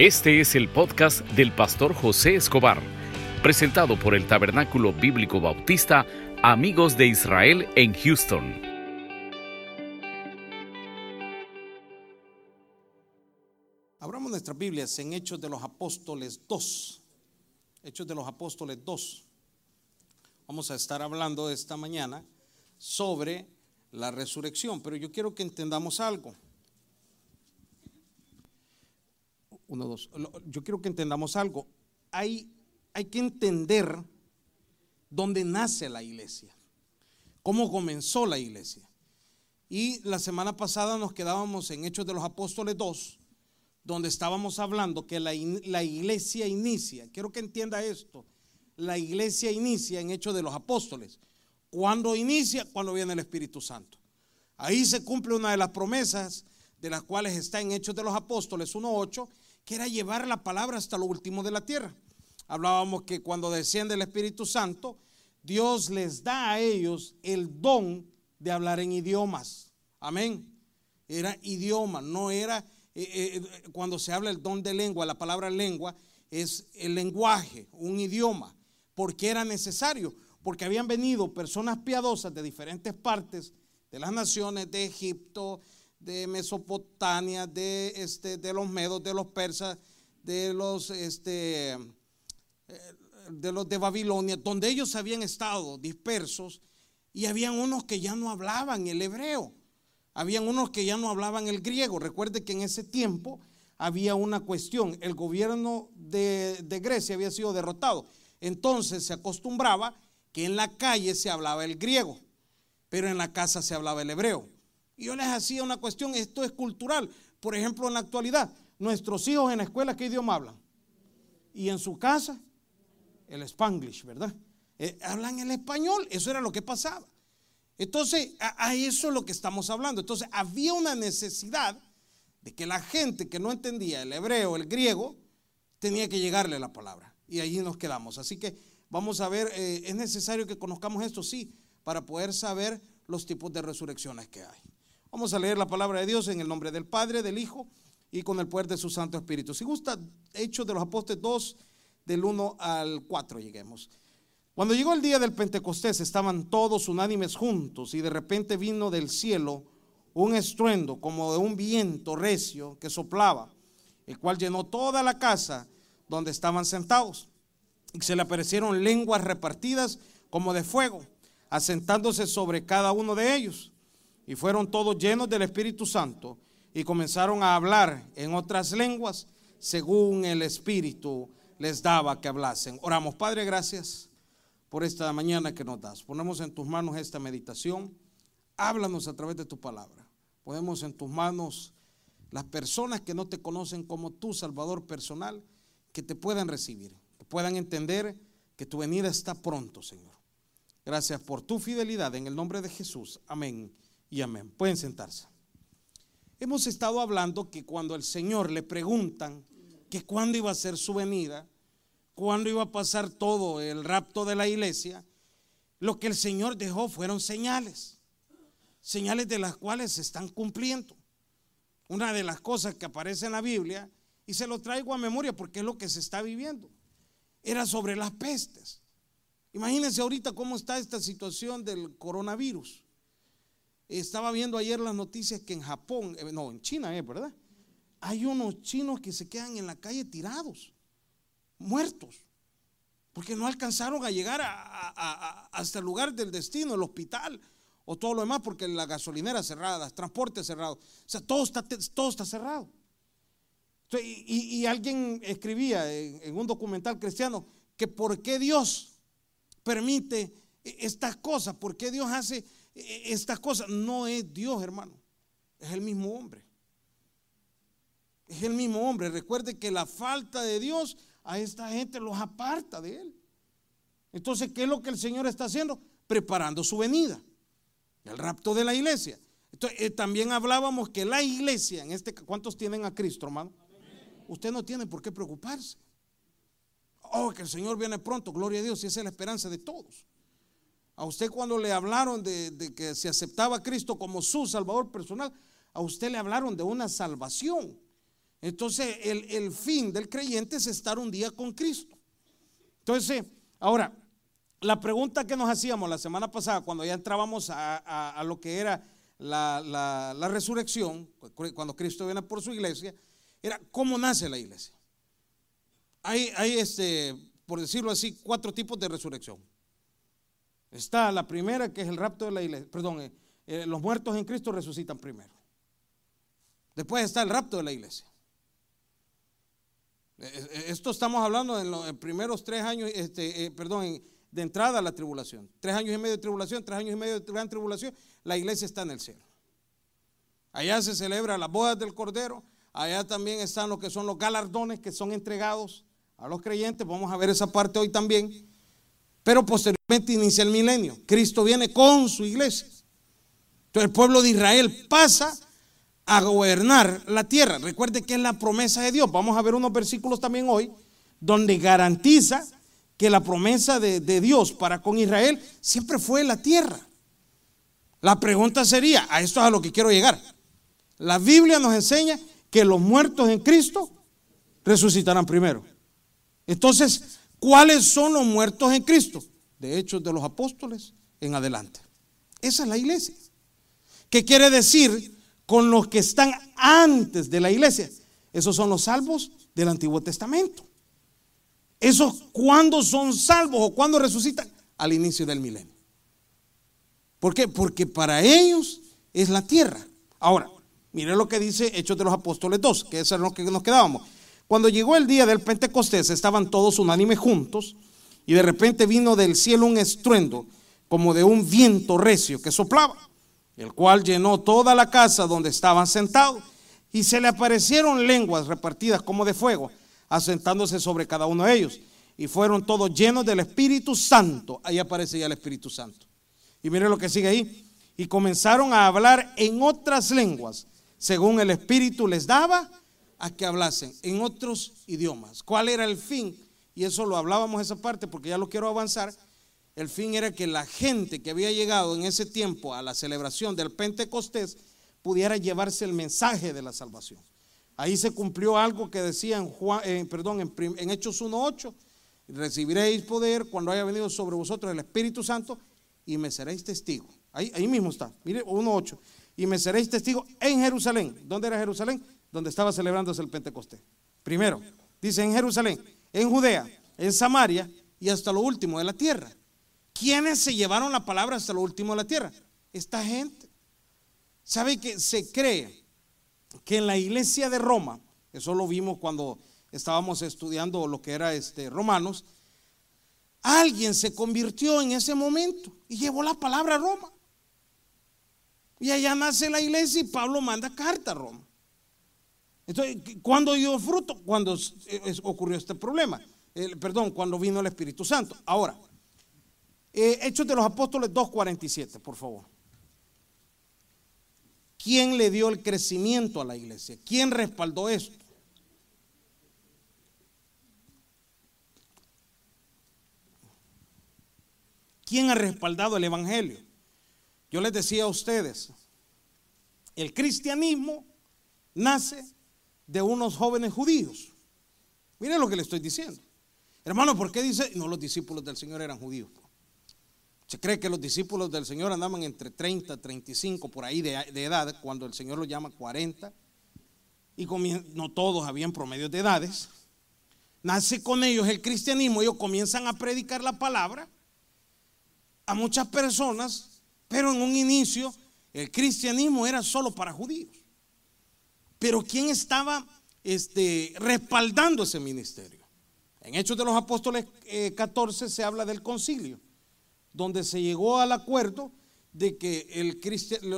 Este es el podcast del pastor José Escobar, presentado por el Tabernáculo Bíblico Bautista Amigos de Israel en Houston. Abramos nuestras Biblias en Hechos de los Apóstoles 2. Hechos de los Apóstoles 2. Vamos a estar hablando esta mañana sobre la resurrección, pero yo quiero que entendamos algo. Uno, dos. Yo quiero que entendamos algo. Hay, hay que entender dónde nace la iglesia, cómo comenzó la iglesia. Y la semana pasada nos quedábamos en Hechos de los Apóstoles 2, donde estábamos hablando que la, la iglesia inicia. Quiero que entienda esto. La iglesia inicia en Hechos de los Apóstoles. ¿Cuándo inicia? Cuando viene el Espíritu Santo. Ahí se cumple una de las promesas de las cuales está en Hechos de los Apóstoles 1.8 que era llevar la palabra hasta lo último de la tierra. Hablábamos que cuando desciende el Espíritu Santo, Dios les da a ellos el don de hablar en idiomas. Amén. Era idioma, no era, eh, eh, cuando se habla el don de lengua, la palabra lengua es el lenguaje, un idioma, porque era necesario, porque habían venido personas piadosas de diferentes partes de las naciones, de Egipto, de Mesopotamia, de, este, de los medos, de los persas, de los, este, eh, de los de Babilonia, donde ellos habían estado dispersos y habían unos que ya no hablaban el hebreo, habían unos que ya no hablaban el griego. Recuerde que en ese tiempo había una cuestión, el gobierno de, de Grecia había sido derrotado, entonces se acostumbraba que en la calle se hablaba el griego, pero en la casa se hablaba el hebreo. Y yo les hacía una cuestión, esto es cultural. Por ejemplo, en la actualidad, nuestros hijos en la escuela, ¿qué idioma hablan? Y en su casa, el spanglish, ¿verdad? Eh, hablan el español, eso era lo que pasaba. Entonces, a, eso es lo que estamos hablando. Entonces, había una necesidad de que la gente que no entendía el hebreo, el griego, tenía que llegarle la palabra. Y allí nos quedamos. Así que vamos a ver, eh, es necesario que conozcamos esto, sí, para poder saber los tipos de resurrecciones que hay. Vamos a leer la palabra de Dios en el nombre del Padre, del Hijo y con el poder de su Santo Espíritu. Si gusta, Hechos de los Apóstoles 2, del 1 al 4 lleguemos. Cuando llegó el día del Pentecostés estaban todos unánimes juntos y de repente vino del cielo un estruendo como de un viento recio que soplaba, el cual llenó toda la casa donde estaban sentados. Y se le aparecieron lenguas repartidas como de fuego, asentándose sobre cada uno de ellos y fueron todos llenos del Espíritu Santo y comenzaron a hablar en otras lenguas según el Espíritu les daba que hablasen. Oramos, Padre, gracias por esta mañana que nos das. Ponemos en tus manos esta meditación. Háblanos a través de tu palabra. Ponemos en tus manos las personas que no te conocen como tu Salvador personal, que te puedan recibir, que puedan entender que tu venida está pronto, Señor. Gracias por tu fidelidad en el nombre de Jesús. Amén y amén. Pueden sentarse. Hemos estado hablando que cuando el Señor le preguntan que cuándo iba a ser su venida, cuándo iba a pasar todo el rapto de la iglesia, lo que el Señor dejó fueron señales, señales de las cuales se están cumpliendo. Una de las cosas que aparece en la Biblia, y se lo traigo a memoria porque es lo que se está viviendo, era sobre las pestes. Imagínense ahorita cómo está esta situación del coronavirus. Estaba viendo ayer las noticias que en Japón, eh, no, en China, eh, ¿verdad? Hay unos chinos que se quedan en la calle tirados, muertos, porque no alcanzaron a llegar hasta el lugar del destino, el hospital o todo lo demás, porque la gasolinera cerrada, transporte cerrado, o sea, todo está, todo está cerrado. Y, alguien escribía en un documental cristiano que por qué Dios permite e, estas cosas, por qué Dios hace estas cosas. No es Dios, hermano. Es el mismo hombre. Es el mismo hombre. Recuerde que la falta de Dios a esta gente los aparta de Él. Entonces, ¿qué es lo que el Señor está haciendo? Preparando su venida. El rapto de la iglesia. Entonces, eh, también hablábamos que la iglesia, en este, ¿cuántos tienen a Cristo, hermano? Usted no tiene por qué preocuparse. Oh, que el Señor viene pronto, gloria a Dios, y esa es la esperanza de todos. A usted cuando le hablaron de, que se aceptaba a Cristo como su Salvador personal, a usted le hablaron de una salvación. Entonces, el, fin del creyente es estar un día con Cristo. Entonces, ahora, la pregunta que nos hacíamos la semana pasada, cuando ya entrábamos a, lo que era la, la, resurrección, cuando Cristo viene por su iglesia, era cómo nace la iglesia. Hay, hay este, por decirlo así, cuatro tipos de resurrección. Está la primera, que es el rapto de la iglesia. Perdón, eh, eh, los muertos en Cristo resucitan primero. Después está el rapto de la iglesia. Eh, esto estamos hablando en los primeros tres años, este, perdón, de entrada a la tribulación. Tres años y medio de tribulación, tres años y medio de gran tribulación, la iglesia está en el cielo. Allá se celebra las bodas del Cordero, allá también están lo que son los galardones que son entregados a los creyentes. Vamos a ver esa parte hoy también. Pero posteriormente inicia el milenio. Cristo viene con su iglesia. Entonces el pueblo de Israel pasa a gobernar la tierra. Recuerde que es la promesa de Dios. Vamos a ver unos versículos también hoy donde garantiza que la promesa de, Dios para con Israel siempre fue la tierra. La pregunta sería, a esto es a lo que quiero llegar. La Biblia nos enseña que los muertos en Cristo resucitarán primero. Entonces, ¿cuáles son los muertos en Cristo? De hechos de los apóstoles en adelante. Esa es la iglesia. ¿Qué quiere decir con los que están antes de la iglesia? Esos son los salvos del Antiguo Testamento. Esos cuando son salvos o cuando resucitan al inicio del milenio. ¿Por qué? Porque para ellos es la tierra. Ahora, mire lo que dice Hechos de los Apóstoles 2, que es lo que nos quedábamos. Cuando llegó el día del Pentecostés, estaban todos unánimes juntos y de repente vino del cielo un estruendo como de un viento recio que soplaba, el cual llenó toda la casa donde estaban sentados y se le aparecieron lenguas repartidas como de fuego, asentándose sobre cada uno de ellos. Y fueron todos llenos del Espíritu Santo. Ahí aparece ya el Espíritu Santo. Y mire lo que sigue ahí. Y comenzaron a hablar en otras lenguas, según el Espíritu les daba a que hablasen en otros idiomas. ¿Cuál era el fin? Y eso lo hablábamos esa parte porque ya lo quiero avanzar. El fin era que la gente que había llegado en ese tiempo a la celebración del Pentecostés pudiera llevarse el mensaje de la salvación. Ahí se cumplió algo que decía en, Juan, perdón, en, en Hechos 1.8, recibiréis poder cuando haya venido sobre vosotros el Espíritu Santo y me seréis testigo. Ahí, ahí mismo está, mire 1.8. Y me seréis testigo en Jerusalén. ¿Dónde era Jerusalén? Donde estaba celebrándose el Pentecostés. Primero, dice en Jerusalén, en Judea, en Samaria y hasta lo último de la tierra. ¿Quiénes se llevaron la palabra hasta lo último de la tierra? Esta gente. ¿Sabe que se cree que en la iglesia de Roma, eso lo vimos cuando estábamos estudiando lo que era este Romanos, alguien se convirtió en ese momento y llevó la palabra a Roma. Y allá nace la iglesia y Pablo manda carta a Roma. Entonces, ¿cuándo dio fruto? Cuando ocurrió este problema. perdón, cuando vino el Espíritu Santo. Ahora, eh, Hechos de los Apóstoles 2.47, por favor. ¿Quién le dio el crecimiento a la iglesia? ¿Quién respaldó esto? ¿Quién ha respaldado el Evangelio? Yo les decía a ustedes, el cristianismo nace de unos jóvenes judíos. Miren lo que le estoy diciendo. Hermano, ¿por qué dice? No, los discípulos del Señor eran judíos. Se cree que los discípulos del Señor andaban entre 30, 35 por ahí de, edad, cuando el Señor los llama 40. Y no todos habían promedios de edades. Nace con ellos el cristianismo, ellos comienzan a predicar la palabra a muchas personas, pero en un inicio el cristianismo era solo para judíos. Pero ¿quién estaba este, respaldando ese ministerio? En Hechos de los Apóstoles 14 eh, se habla del concilio, donde se llegó al acuerdo de que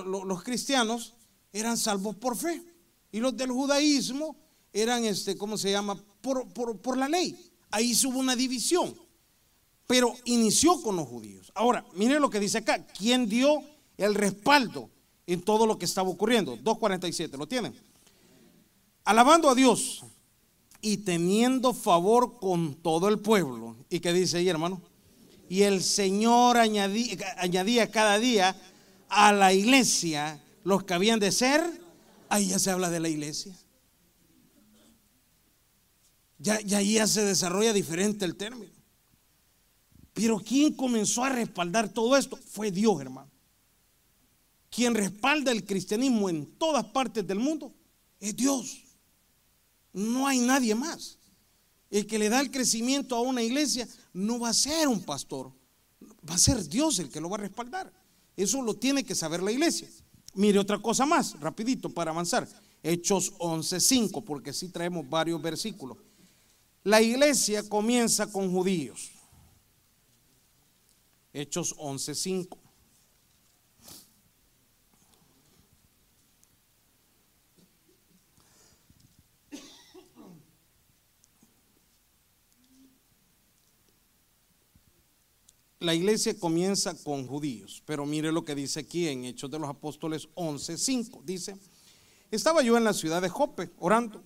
los cristianos eran salvos por fe y los del judaísmo eran, este, ¿cómo se llama? Por, por la ley. Ahí hubo una división, pero inició con los judíos. Ahora, mire lo que dice acá, ¿quién dio el respaldo en todo lo que estaba ocurriendo? 2.47, ¿lo tienen? Alabando a Dios y teniendo favor con todo el pueblo. ¿Y qué dice ahí, hermano? Y el Señor añadía, cada día a la iglesia los que habían de ser. Ahí ya se habla de la iglesia. Ya, ya, ya se desarrolla diferente el término. Pero ¿quién comenzó a respaldar todo esto? Fue Dios, hermano. Quien respalda el cristianismo en todas partes del mundo es Dios. No hay nadie más. El que le da el crecimiento a una iglesia no va a ser un pastor, va a ser Dios el que lo va a respaldar. Eso lo tiene que saber la iglesia. Mire otra cosa más, rapidito para avanzar. Hechos 11:5, porque sí traemos varios versículos. La iglesia comienza con judíos. Hechos 11:5. La iglesia comienza con judíos, pero mire lo que dice aquí en Hechos de los Apóstoles 11:5. Dice, estaba yo en la ciudad de Jope orando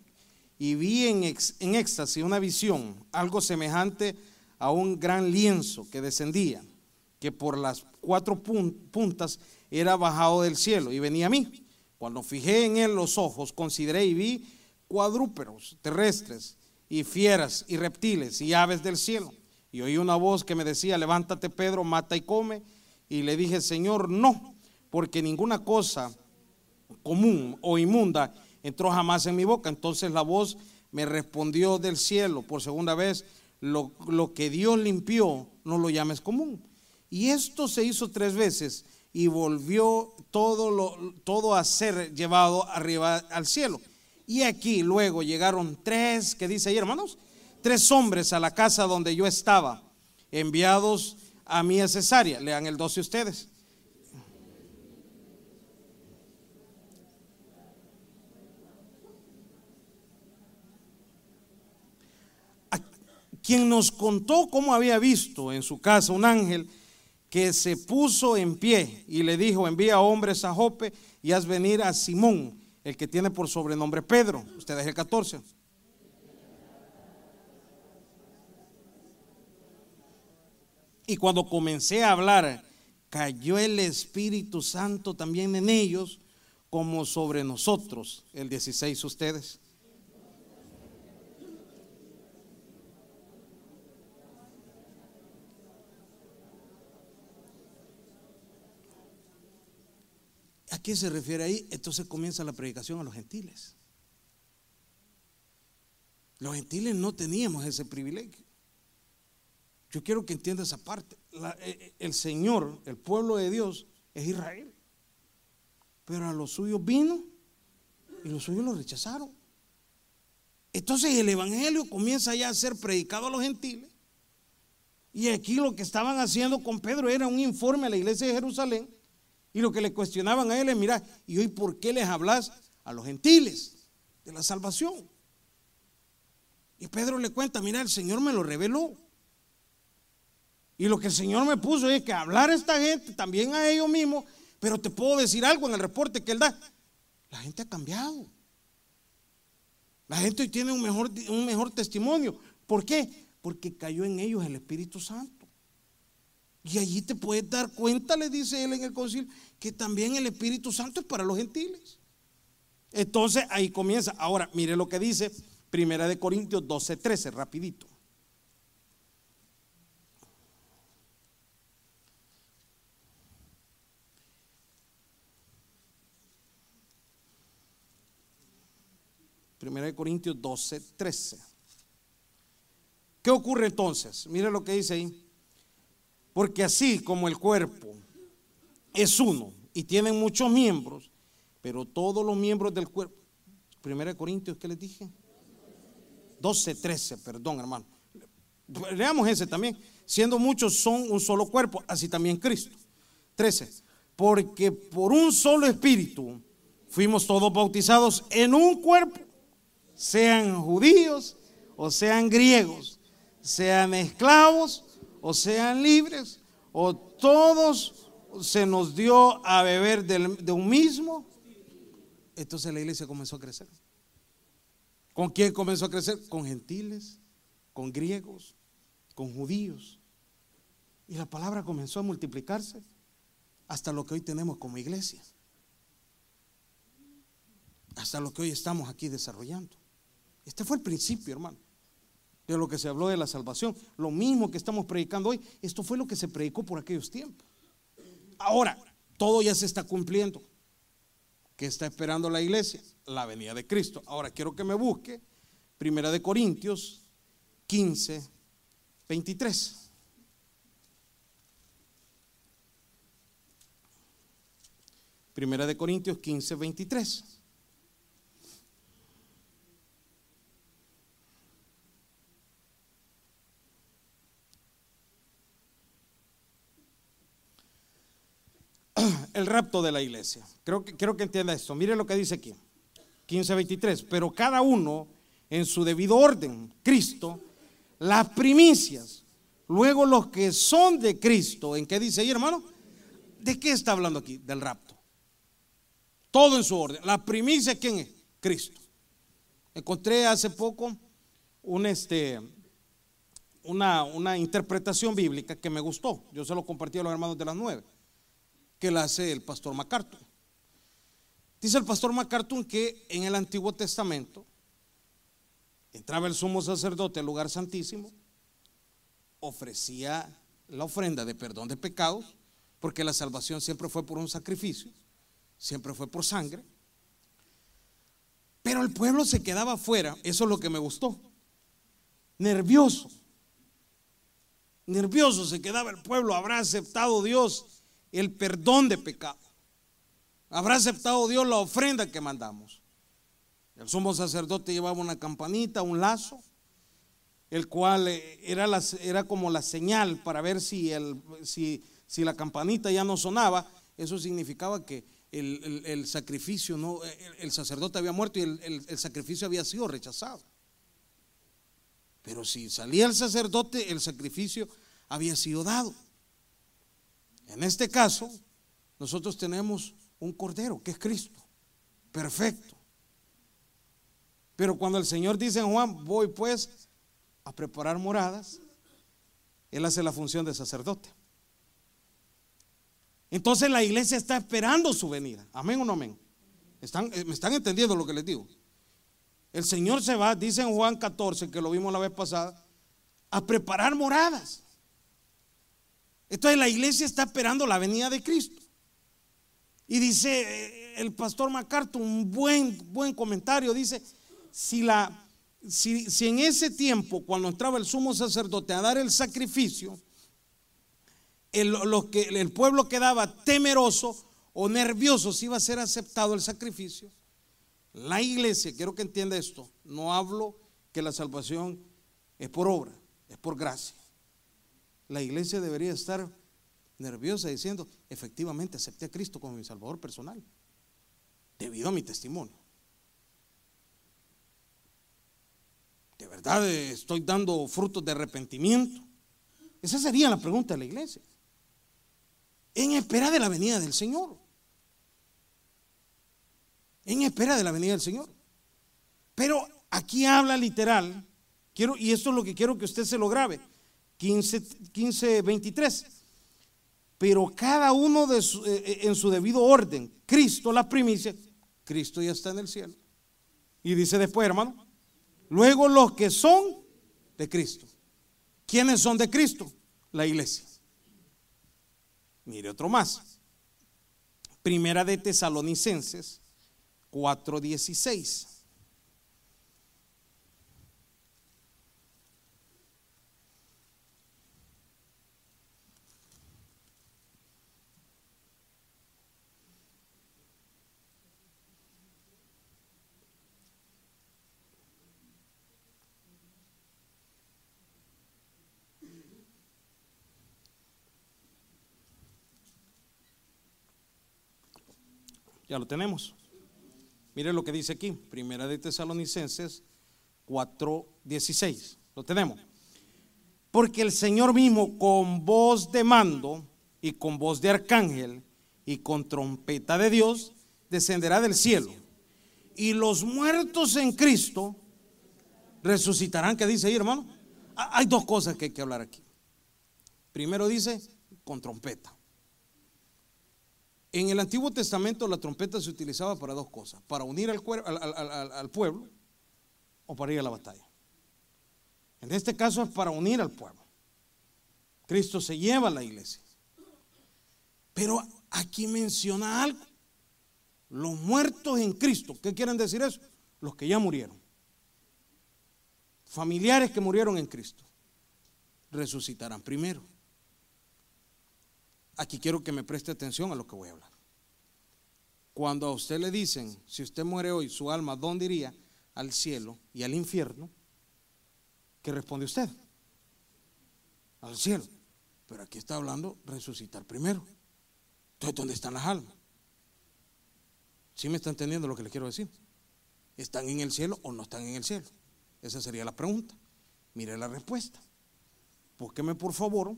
y vi en, en éxtasis una visión, algo semejante a un gran lienzo que descendía, que por las cuatro puntas era bajado del cielo y venía a mí. Cuando fijé en él los ojos, consideré y vi cuadrúperos terrestres y fieras y reptiles y aves del cielo y oí una voz que me decía, levántate Pedro, mata y come. Y le dije, Señor, no, porque ninguna cosa común o inmunda entró jamás en mi boca. Entonces la voz me respondió del cielo por segunda vez, lo, que Dios limpió, no lo llames común. Y esto se hizo tres veces y volvió todo, lo, todo a ser llevado arriba al cielo. Y aquí luego llegaron tres, que dice ahí hermanos, tres hombres a la casa donde yo estaba, enviados a mí a Cesárea. Lean el 12 ustedes. quien nos contó cómo había visto en su casa un ángel que se puso en pie y le dijo, envía hombres a Jope y haz venir a Simón, el que tiene por sobrenombre Pedro. Ustedes el 14. Y cuando comencé a hablar, cayó el Espíritu Santo también en ellos como sobre nosotros. El 16 ustedes. ¿A qué se refiere ahí? Entonces comienza la predicación a los gentiles. Los gentiles no teníamos ese privilegio. Yo quiero que entienda esa parte. Eh, eh, el Señor, el pueblo de Dios, es Israel. Pero a los suyos vino y los suyos lo rechazaron. Entonces el Evangelio comienza ya a ser predicado a los gentiles. Y aquí lo que estaban haciendo con Pedro era un informe a la iglesia de Jerusalén. Y lo que le cuestionaban a él es, mira, ¿y hoy por qué les hablas a los gentiles de la salvación? Y Pedro le cuenta, mira, el Señor me lo reveló. Y lo que el Señor me puso es que hablar a esta gente, también a ellos mismos, pero te puedo decir algo en el reporte que Él da. La gente ha cambiado. La gente hoy tiene un mejor, un mejor testimonio. ¿Por qué? Porque cayó en ellos el Espíritu Santo. Y allí te puedes dar cuenta, le dice él en el concilio, que también el Espíritu Santo es para los gentiles. Entonces ahí comienza. Ahora, mire lo que dice Primera de Corintios 12, 13, rapidito. De Corintios 12, 13. ¿Qué ocurre entonces? Mire lo que dice ahí. Porque así como el cuerpo es uno y tiene muchos miembros, pero todos los miembros del cuerpo. Primera de Corintios, ¿qué les dije? 12, 13, perdón, hermano. Leamos ese también. Siendo muchos son un solo cuerpo, así también Cristo. 13. Porque por un solo espíritu fuimos todos bautizados en un cuerpo sean judíos o sean griegos, sean esclavos o sean libres, o todos se nos dio a beber de un mismo. Entonces la iglesia comenzó a crecer. ¿Con quién comenzó a crecer? Con gentiles, con griegos, con judíos. Y la palabra comenzó a multiplicarse hasta lo que hoy tenemos como iglesia. Hasta lo que hoy estamos aquí desarrollando. Este fue el principio, hermano. de lo que se habló de la salvación. Lo mismo que estamos predicando hoy, esto fue lo que se predicó por aquellos tiempos. Ahora, todo ya se está cumpliendo. ¿Qué está esperando la iglesia? La venida de Cristo. Ahora quiero que me busque Primera de Corintios 15, 23. Primera de Corintios 15, 23. El rapto de la iglesia. Creo que, que entienda esto. Mire lo que dice aquí. 15:23. Pero cada uno en su debido orden. Cristo, las primicias. Luego los que son de Cristo. ¿En qué dice ahí, hermano? ¿De qué está hablando aquí? Del rapto. Todo en su orden. La primicia, ¿quién es? Cristo. Encontré hace poco un este, una, una interpretación bíblica que me gustó. Yo se lo compartí a los hermanos de las nueve que la hace el pastor MacArthur. Dice el pastor MacArthur que en el Antiguo Testamento entraba el sumo sacerdote al lugar santísimo, ofrecía la ofrenda de perdón de pecados, porque la salvación siempre fue por un sacrificio, siempre fue por sangre. Pero el pueblo se quedaba afuera, eso es lo que me gustó, nervioso, nervioso se quedaba el pueblo, habrá aceptado Dios el perdón de pecado. Habrá aceptado Dios la ofrenda que mandamos. El sumo sacerdote llevaba una campanita, un lazo, el cual eh, era, era como la señal para ver si, el, si, si, la campanita ya no sonaba. Eso significaba que el, sacrificio, no, el, sacerdote había muerto y el sacrificio había sido rechazado. Pero si salía el sacerdote, el sacrificio había sido dado. En este caso, nosotros tenemos un cordero que es Cristo, perfecto. Pero cuando el Señor dice en Juan, voy pues a preparar moradas, Él hace la función de sacerdote. Entonces la iglesia está esperando su venida. Amén o no amén. ¿Están, eh, ¿Me están entendiendo lo que les digo? El Señor se va, dice en Juan 14, que lo vimos la vez pasada, a preparar moradas. Entonces la iglesia está esperando la venida de Cristo. Y dice eh, el pastor MacArthur un buen, buen comentario, dice, si, la, si, en ese tiempo, cuando entraba el sumo sacerdote a dar el sacrificio, el, que, el pueblo quedaba temeroso o nervioso si iba a ser aceptado el sacrificio, la iglesia, quiero que entienda esto, no hablo que la salvación es por obra, es por gracia la iglesia debería estar nerviosa diciendo, efectivamente acepté a Cristo como mi Salvador personal, debido a mi testimonio. ¿De verdad estoy dando frutos de arrepentimiento? Esa sería la pregunta de la iglesia. En espera de la venida del Señor. En espera de la venida del Señor. Pero aquí habla literal, quiero, y esto es lo que quiero que usted se lo grabe 15, 23. Pero cada uno de eh, eh, en su debido orden, Cristo la primicia, Cristo ya está en el cielo. Y dice después, hermano, luego los que son de Cristo. ¿Quiénes son de Cristo? La iglesia. Mire otro más. Primera de Tesalonicenses 4:16. Ya lo tenemos. Mire lo que dice aquí, Primera de Tesalonicenses 4:16. Lo tenemos. Porque el Señor mismo con voz de mando y con voz de arcángel y con trompeta de Dios descenderá del cielo. Y los muertos en Cristo resucitarán. ¿Qué dice ahí, hermano? Ah, hay dos cosas que hay que hablar aquí. Primero dice con trompeta. En el Antiguo Testamento la trompeta se utilizaba para dos cosas, para unir al, pueblo o para ir a la batalla. En este caso es para unir al pueblo. Cristo se lleva a la iglesia. Pero aquí menciona algo. Los muertos en Cristo. ¿Qué quieren decir eso? Los que ya murieron. Familiares que murieron en Cristo. Resucitarán primero. Aquí quiero que me preste atención a lo que voy a hablar. Cuando a usted le dicen, si usted muere hoy, su alma, ¿dónde iría? Al cielo y al infierno. ¿Qué responde usted? Al cielo. Pero aquí está hablando resucitar primero. Entonces, ¿dónde están las almas? ¿Sí me está entendiendo lo que le quiero decir? ¿Están en el cielo o no están en el cielo? Esa sería la pregunta. Mire la respuesta. Búsqueme por favor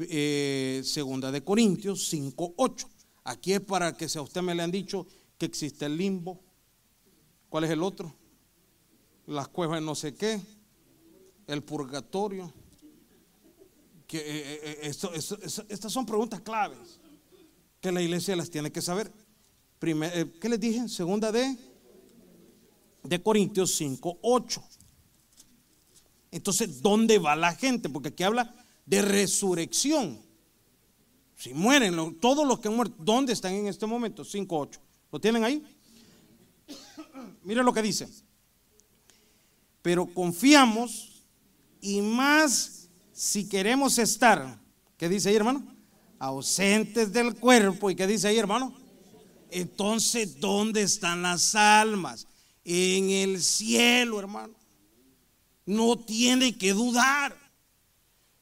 eh, segunda de Corintios 5, 8. Aquí es para que si a usted me le han dicho que existe el limbo. ¿Cuál es el otro? Las cuevas de no sé qué, el purgatorio. Que, eh, eh, estas son preguntas claves que la iglesia las tiene que saber. ¿Qué les dije? Segunda de, de Corintios 5, 8. Entonces, ¿dónde va la gente? Porque aquí habla de resurrección. Si mueren, todos los que mueren, ¿dónde están en este momento? 5.8. ¿Lo tienen ahí? Mira lo que dice. Pero confiamos y más si queremos estar, ¿qué dice ahí hermano? Ausentes del cuerpo. ¿Y qué dice ahí hermano? Entonces, ¿dónde están las almas? En el cielo, hermano. No tiene que dudar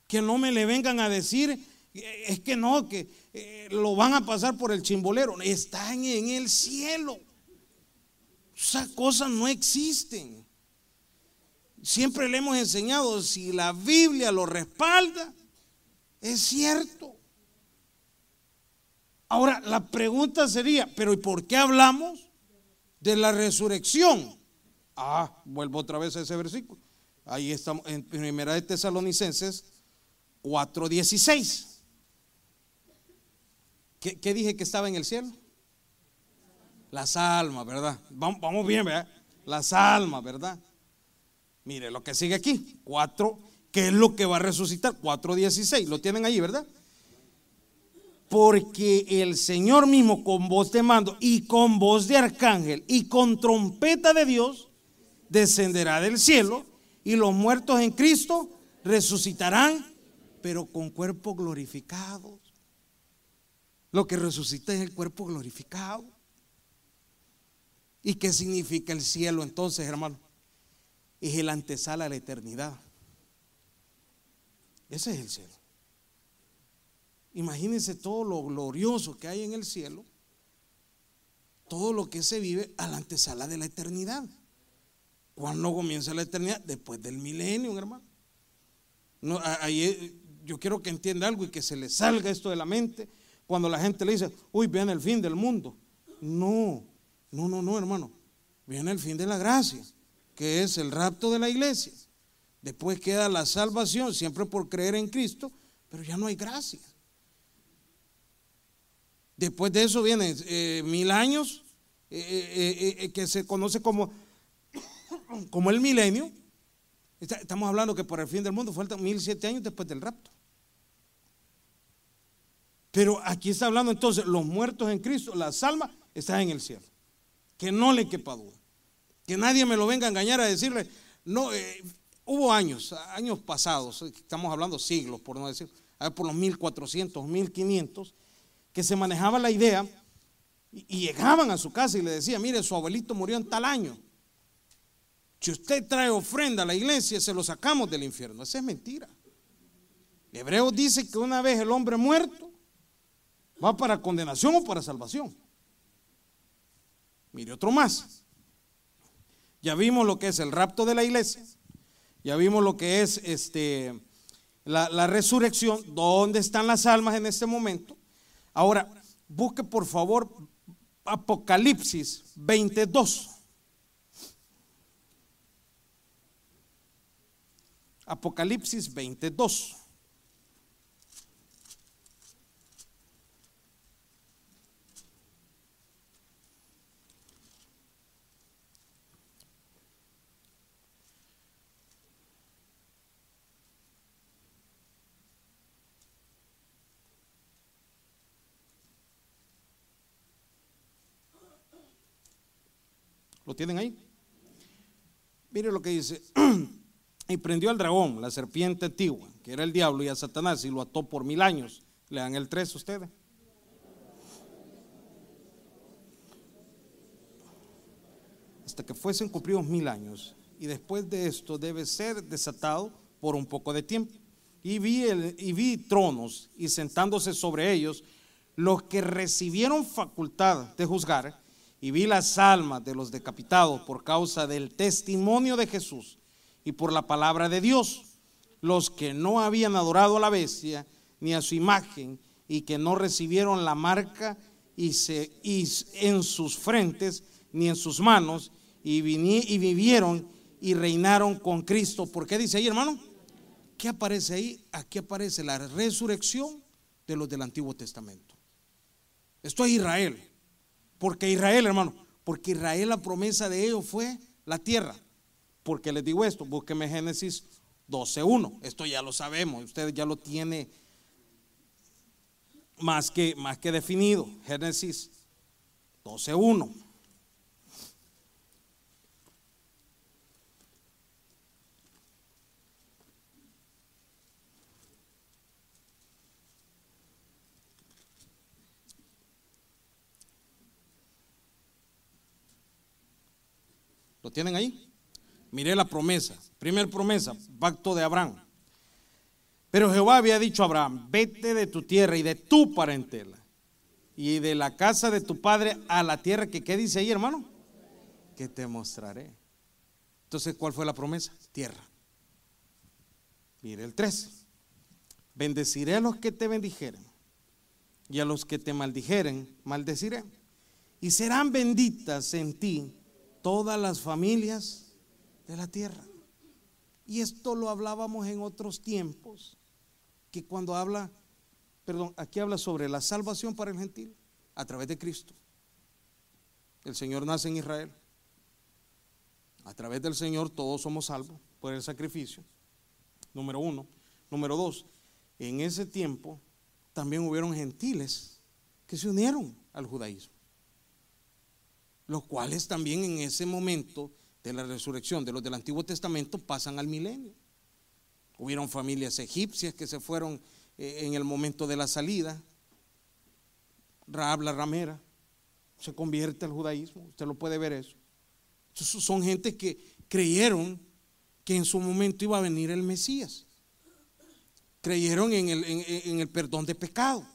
que no me le vengan a decir, eh, es que no, que eh, lo van a pasar por el chimbolero. Están en el cielo. Esas cosas no existen. Siempre le hemos enseñado, si la Biblia lo respalda, es cierto. Ahora, la pregunta sería, pero ¿y por qué hablamos de la resurrección? Ah, vuelvo otra vez a ese versículo. Ahí estamos en Primera de Tesalonicenses 4.16. ¿Qué, ¿Qué dije que estaba en el cielo? Las almas, ¿verdad? Vamos, bien, ¿verdad? Las almas, ¿verdad? Mire lo que sigue aquí. 4, ¿qué es lo que va a resucitar? 4.16. Lo tienen ahí, ¿verdad? Porque el Señor mismo con voz de mando y con voz de arcángel y con trompeta de Dios descenderá del cielo y los muertos en Cristo resucitarán pero con cuerpo glorificado. Lo que resucita es el cuerpo glorificado. ¿Y qué significa el cielo entonces, hermano? Es el antesala a la eternidad. Ese es el cielo. Imagínense todo lo glorioso que hay en el cielo, todo lo que se vive a la antesala de la eternidad. ¿Cuándo comienza la eternidad? Después del milenio, hermano. No, ahí yo quiero que entienda algo y que se le salga esto de la mente cuando la gente le dice, uy, viene el fin del mundo. No, no, no, no, hermano. Viene el fin de la gracia, que es el rapto de la iglesia. Después queda la salvación, siempre por creer en Cristo, pero ya no hay gracia. Después de eso vienen eh, mil años, eh, eh, que se conoce como, como el milenio. Estamos hablando que por el fin del mundo faltan mil siete años después del rapto. Pero aquí está hablando entonces, los muertos en Cristo, las almas están en el cielo. Que no le quepa duda. Que nadie me lo venga a engañar a decirle, no, eh, hubo años, años pasados, estamos hablando siglos, por no decir, por los 1400, 1500, que se manejaba la idea y llegaban a su casa y le decían, mire, su abuelito murió en tal año. Si usted trae ofrenda a la iglesia, se lo sacamos del infierno. Esa es mentira. Hebreos dice que una vez el hombre muerto, ¿Va para condenación o para salvación? Mire otro más. Ya vimos lo que es el rapto de la iglesia. Ya vimos lo que es este, la, la resurrección. ¿Dónde están las almas en este momento? Ahora, busque por favor Apocalipsis 22. Apocalipsis 22. Tienen ahí? Mire lo que dice. y prendió al dragón, la serpiente antigua, que era el diablo, y a Satanás, y lo ató por mil años. Le dan el 3 ustedes. Hasta que fuesen cumplidos mil años. Y después de esto debe ser desatado por un poco de tiempo. Y vi, y vi tronos y sentándose sobre ellos los que recibieron facultad de juzgar, y vi las almas de los decapitados por causa del testimonio de Jesús y por la palabra de Dios, los que no habían adorado a la bestia ni a su imagen y que no recibieron la marca y, se, en sus frentes ni en sus manos y, y vivieron y reinaron con Cristo. ¿Por qué dice ahí, hermano? ¿Qué aparece ahí? Aquí aparece la resurrección de los del Antiguo Testamento. Esto es Israel. Porque Israel, hermano, porque Israel la promesa de ellos fue la tierra. Porque les digo esto, búsqueme Génesis 12.1. Esto ya lo sabemos, usted ya lo tiene más que, más que definido. Génesis 12.1. ¿Lo tienen ahí? Miré la promesa. Primer promesa, pacto de Abraham. Pero Jehová había dicho a Abraham, vete de tu tierra y de tu parentela y de la casa de tu padre a la tierra que, ¿qué dice ahí, hermano? Que te mostraré. Entonces, ¿cuál fue la promesa? Tierra. Mire el 3. Bendeciré a los que te bendijeren y a los que te maldijeren, maldeciré. Y serán benditas en ti todas las familias de la tierra. Y esto lo hablábamos en otros tiempos, que cuando habla, perdón, aquí habla sobre la salvación para el gentil a través de Cristo. El Señor nace en Israel. A través del Señor todos somos salvos por el sacrificio. Número uno. Número dos, en ese tiempo también hubieron gentiles que se unieron al judaísmo los cuales también en ese momento de la resurrección de los del Antiguo Testamento pasan al milenio. Hubieron familias egipcias que se fueron eh, en el momento de la salida. Raab la ramera se convierte al judaísmo, usted lo puede ver eso. son gente que creyeron que en su momento iba a venir el Mesías. Creyeron en el, en el perdón de pecado.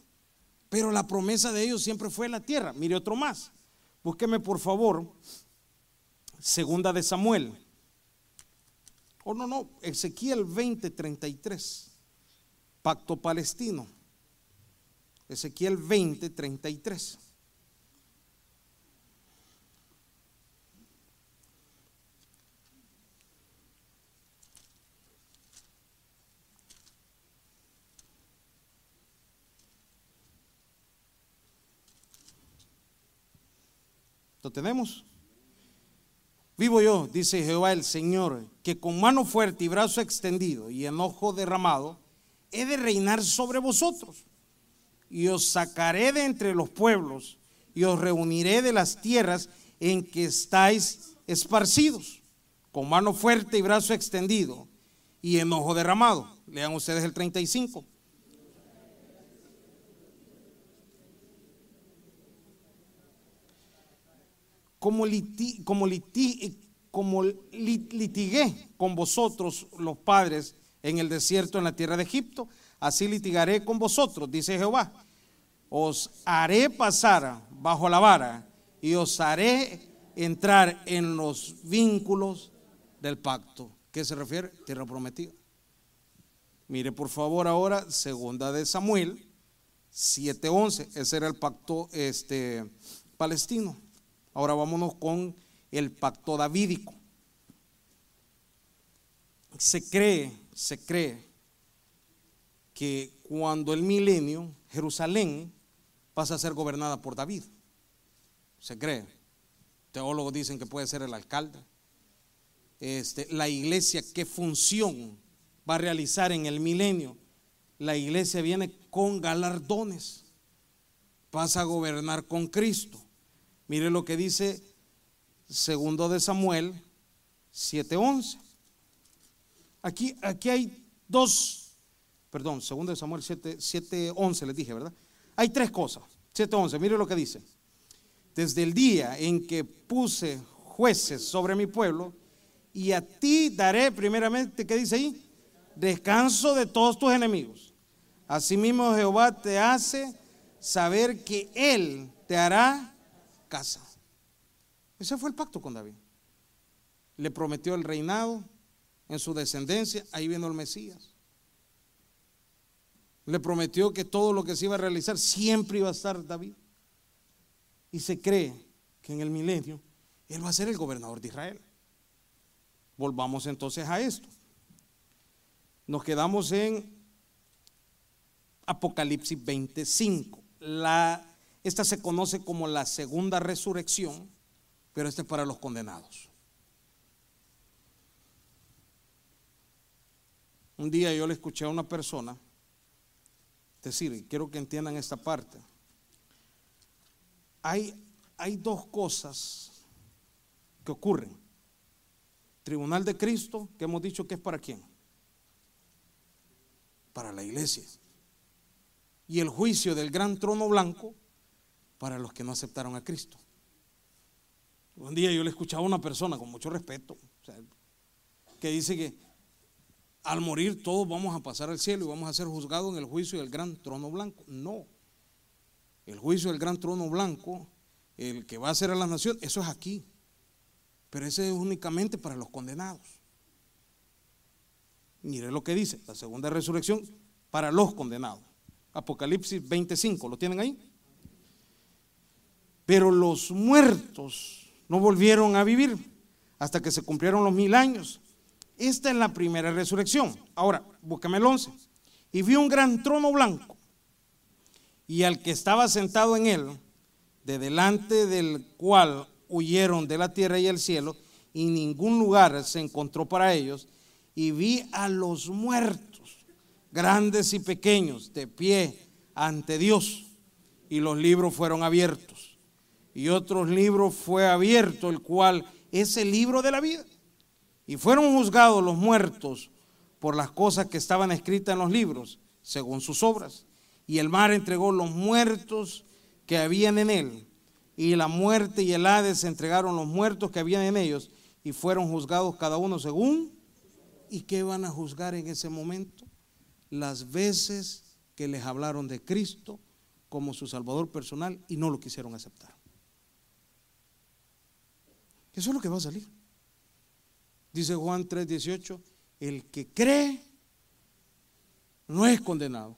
Pero la promesa de ellos siempre fue la tierra. Mire otro más. Búsqueme por favor, segunda de Samuel. Oh, no, no, Ezequiel 20, 33. Pacto palestino. Ezequiel 20, 33. ¿Lo tenemos? Vivo yo, dice Jehová el Señor, que con mano fuerte y brazo extendido y enojo derramado, he de reinar sobre vosotros. Y os sacaré de entre los pueblos y os reuniré de las tierras en que estáis esparcidos, con mano fuerte y brazo extendido y enojo derramado. Lean ustedes el 35. Como, como, como litigué con vosotros los padres en el desierto en la tierra de Egipto, así litigaré con vosotros, dice Jehová. Os haré pasar bajo la vara y os haré entrar en los vínculos del pacto. ¿Qué se refiere? Tierra prometida. Mire por favor ahora, segunda de Samuel 7:11, ese era el pacto este, palestino. Ahora vámonos con el pacto davídico. Se cree, se cree que cuando el milenio, Jerusalén pasa a ser gobernada por David. Se cree. Teólogos dicen que puede ser el alcalde. Este, la iglesia, ¿qué función va a realizar en el milenio? La iglesia viene con galardones. Pasa a gobernar con Cristo. Mire lo que dice segundo de Samuel 7:11. Aquí, aquí hay dos, perdón, segundo de Samuel 7:11 les dije, ¿verdad? Hay tres cosas. 7:11, mire lo que dice. Desde el día en que puse jueces sobre mi pueblo, y a ti daré primeramente, ¿qué dice ahí? Descanso de todos tus enemigos. Asimismo Jehová te hace saber que Él te hará casa. Ese fue el pacto con David. Le prometió el reinado en su descendencia, ahí vino el Mesías. Le prometió que todo lo que se iba a realizar siempre iba a estar David. Y se cree que en el milenio Él va a ser el gobernador de Israel. Volvamos entonces a esto. Nos quedamos en Apocalipsis 25. La, esta se conoce como la segunda resurrección, pero este es para los condenados. Un día yo le escuché a una persona decir, y quiero que entiendan esta parte, hay, hay dos cosas que ocurren. Tribunal de Cristo, que hemos dicho que es para quién? Para la iglesia y el juicio del gran trono blanco para los que no aceptaron a Cristo. Un día yo le escuchaba a una persona con mucho respeto que dice que al morir todos vamos a pasar al cielo y vamos a ser juzgados en el juicio del gran trono blanco. No. El juicio del gran trono blanco, el que va a ser a la nación, eso es aquí. Pero ese es únicamente para los condenados. Mire lo que dice, la segunda resurrección para los condenados. Apocalipsis 25, ¿lo tienen ahí? Pero los muertos no volvieron a vivir hasta que se cumplieron los mil años. Esta es la primera resurrección. Ahora, búscame el 11. Y vi un gran trono blanco y al que estaba sentado en él, de delante del cual huyeron de la tierra y el cielo, y ningún lugar se encontró para ellos. Y vi a los muertos grandes y pequeños, de pie ante Dios. Y los libros fueron abiertos. Y otros libros fue abierto, el cual es el libro de la vida. Y fueron juzgados los muertos por las cosas que estaban escritas en los libros, según sus obras. Y el mar entregó los muertos que habían en él. Y la muerte y el Hades entregaron los muertos que habían en ellos. Y fueron juzgados cada uno según. ¿Y qué van a juzgar en ese momento? las veces que les hablaron de Cristo como su Salvador personal y no lo quisieron aceptar. Eso es lo que va a salir. Dice Juan 3:18, el que cree no es condenado,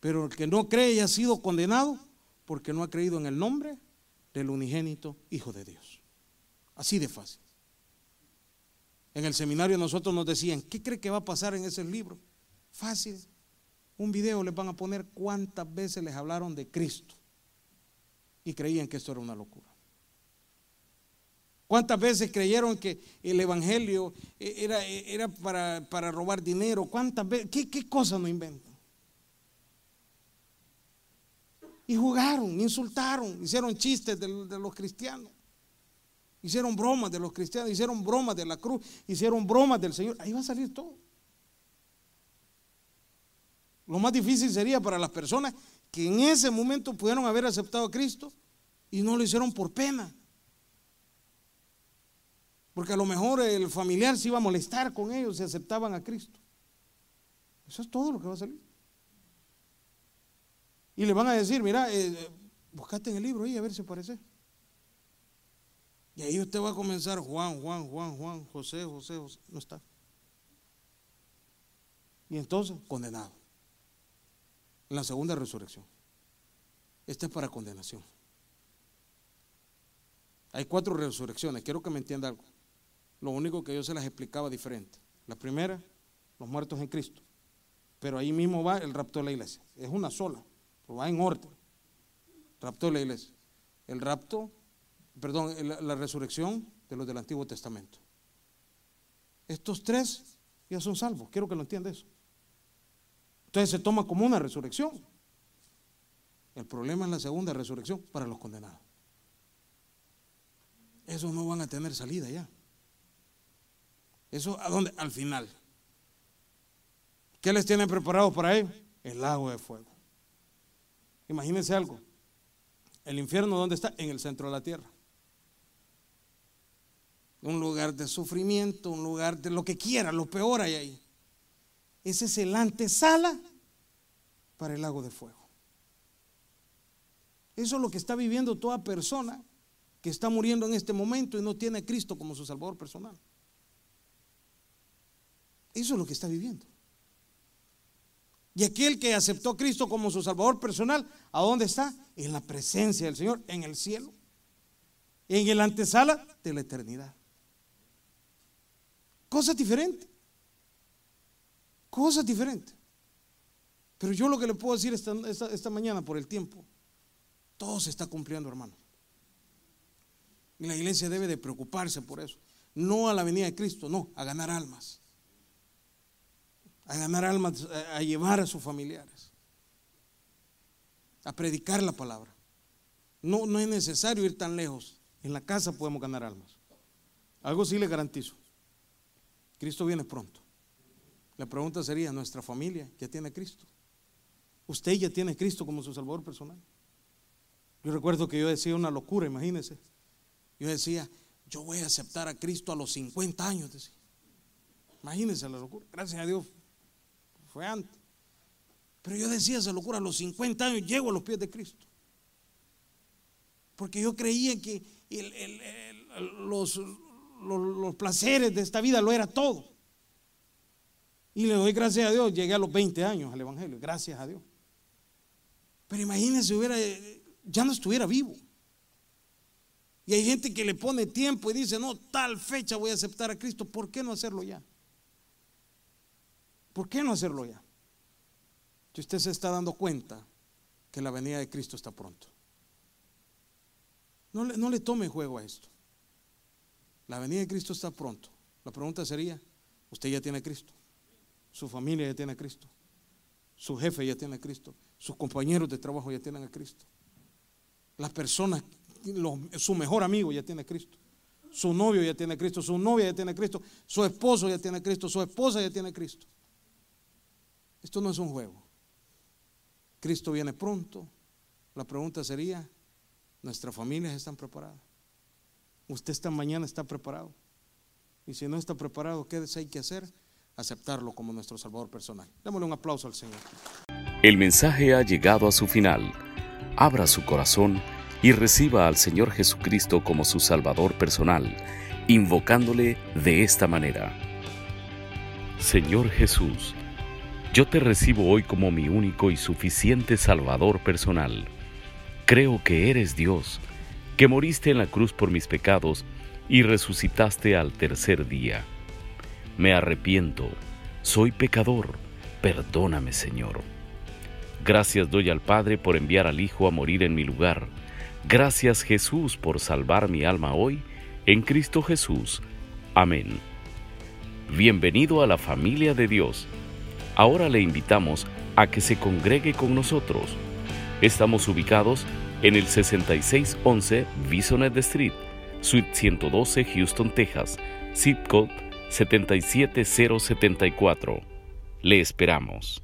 pero el que no cree y ha sido condenado porque no ha creído en el nombre del unigénito Hijo de Dios. Así de fácil. En el seminario nosotros nos decían, ¿qué cree que va a pasar en ese libro? Fácil. Un video les van a poner cuántas veces les hablaron de Cristo y creían que esto era una locura. ¿Cuántas veces creyeron que el Evangelio era, era para, robar dinero? ¿Cuántas veces? ¿Qué, qué cosas no inventan? Y jugaron, insultaron, hicieron chistes de los cristianos. Hicieron bromas de los cristianos, hicieron bromas de la cruz, hicieron bromas del Señor. Ahí va a salir todo. Lo más difícil sería para las personas que en ese momento pudieron haber aceptado a Cristo y no lo hicieron por pena. Porque a lo mejor el familiar se iba a molestar con ellos si aceptaban a Cristo. Eso es todo lo que va a salir. Y le van a decir, mira, eh, eh, buscate en el libro ahí a ver si aparece. Y ahí usted va a comenzar, Juan, Juan, Juan, Juan, José, José, José. No está. Y entonces, condenado la segunda resurrección. Esta es para condenación. Hay cuatro resurrecciones. Quiero que me entienda algo. Lo único que yo se las explicaba diferente. La primera, los muertos en Cristo. Pero ahí mismo va el rapto de la iglesia. Es una sola, pero va en orden. Rapto de la iglesia. El rapto, perdón, la, resurrección de los del Antiguo Testamento. Estos tres ya son salvos. Quiero que lo entienda eso. Entonces se toma como una resurrección. El problema es la segunda resurrección para los condenados. esos no van a tener salida ya. Eso a dónde? Al final. ¿Qué les tienen preparado para ellos? El lago de fuego. Imagínense algo. El infierno, ¿dónde está? En el centro de la tierra. Un lugar de sufrimiento, un lugar de lo que quiera, lo peor hay ahí. Ese es el antesala para el lago de fuego. Eso es lo que está viviendo toda persona que está muriendo en este momento y no tiene a Cristo como su Salvador personal. Eso es lo que está viviendo. Y aquel que aceptó a Cristo como su Salvador personal, ¿a dónde está? En la presencia del Señor, en el cielo, en el antesala de la eternidad. Cosas diferentes. Cosas diferentes. Pero yo lo que le puedo decir esta, mañana por el tiempo, todo se está cumpliendo, hermano. Y la iglesia debe de preocuparse por eso. No a la venida de Cristo, no, a ganar almas a ganar almas, a llevar a sus familiares, a predicar la palabra. No, no es necesario ir tan lejos. En la casa podemos ganar almas. Algo sí le garantizo. Cristo viene pronto. La pregunta sería, ¿nuestra familia ya tiene Cristo? ¿Usted ya tiene Cristo como su Salvador personal? Yo recuerdo que yo decía una locura, imagínense. Yo decía, yo voy a aceptar a Cristo a los 50 años. Decía. Imagínense la locura. Gracias a Dios fue antes. Pero yo decía esa locura, a los 50 años llego a los pies de Cristo. Porque yo creía que los, los, placeres de esta vida lo era todo. Y le doy gracias a Dios, llegué a los 20 años al Evangelio, gracias a Dios. Pero imagínense, hubiera, ya no estuviera vivo. Y hay gente que le pone tiempo y dice, no, tal fecha voy a aceptar a Cristo, ¿por qué no hacerlo ya? ¿Por qué no hacerlo ya? Si usted se está dando cuenta que la venida de Cristo está pronto. No le, tome juego a esto. La venida de Cristo está pronto. La pregunta sería, ¿usted ya tiene Cristo? ¿Su familia ya tiene a Cristo? ¿Su jefe ya tiene a Cristo? ¿Sus compañeros de trabajo ya tienen a Cristo? Las personas, su mejor amigo ya tiene a Cristo. Su novio ya tiene a Cristo. Su novia ya tiene a Cristo. Su esposo ya tiene a Cristo. Su esposa ya tiene a Cristo. Esto no es un juego. Cristo viene pronto. La pregunta sería, ¿nuestras familias están preparadas? ¿Usted esta mañana está preparado? Y si no está preparado, ¿qué hay que hacer? Aceptarlo como nuestro Salvador personal. Démosle un aplauso al Señor. El mensaje ha llegado a su final. Abra su corazón y reciba al Señor Jesucristo como su Salvador personal, invocándole de esta manera. Señor Jesús, yo te recibo hoy como mi único y suficiente Salvador personal. Creo que eres Dios, que moriste en la cruz por mis pecados y resucitaste al tercer día. Me arrepiento, soy pecador, perdóname Señor. Gracias doy al Padre por enviar al Hijo a morir en mi lugar. Gracias Jesús por salvar mi alma hoy en Cristo Jesús. Amén. Bienvenido a la familia de Dios ahora le invitamos a que se congregue con nosotros. Estamos ubicados en el 6611 Bisonet Street, Suite 112, Houston, Texas, zip code 77074. Le esperamos.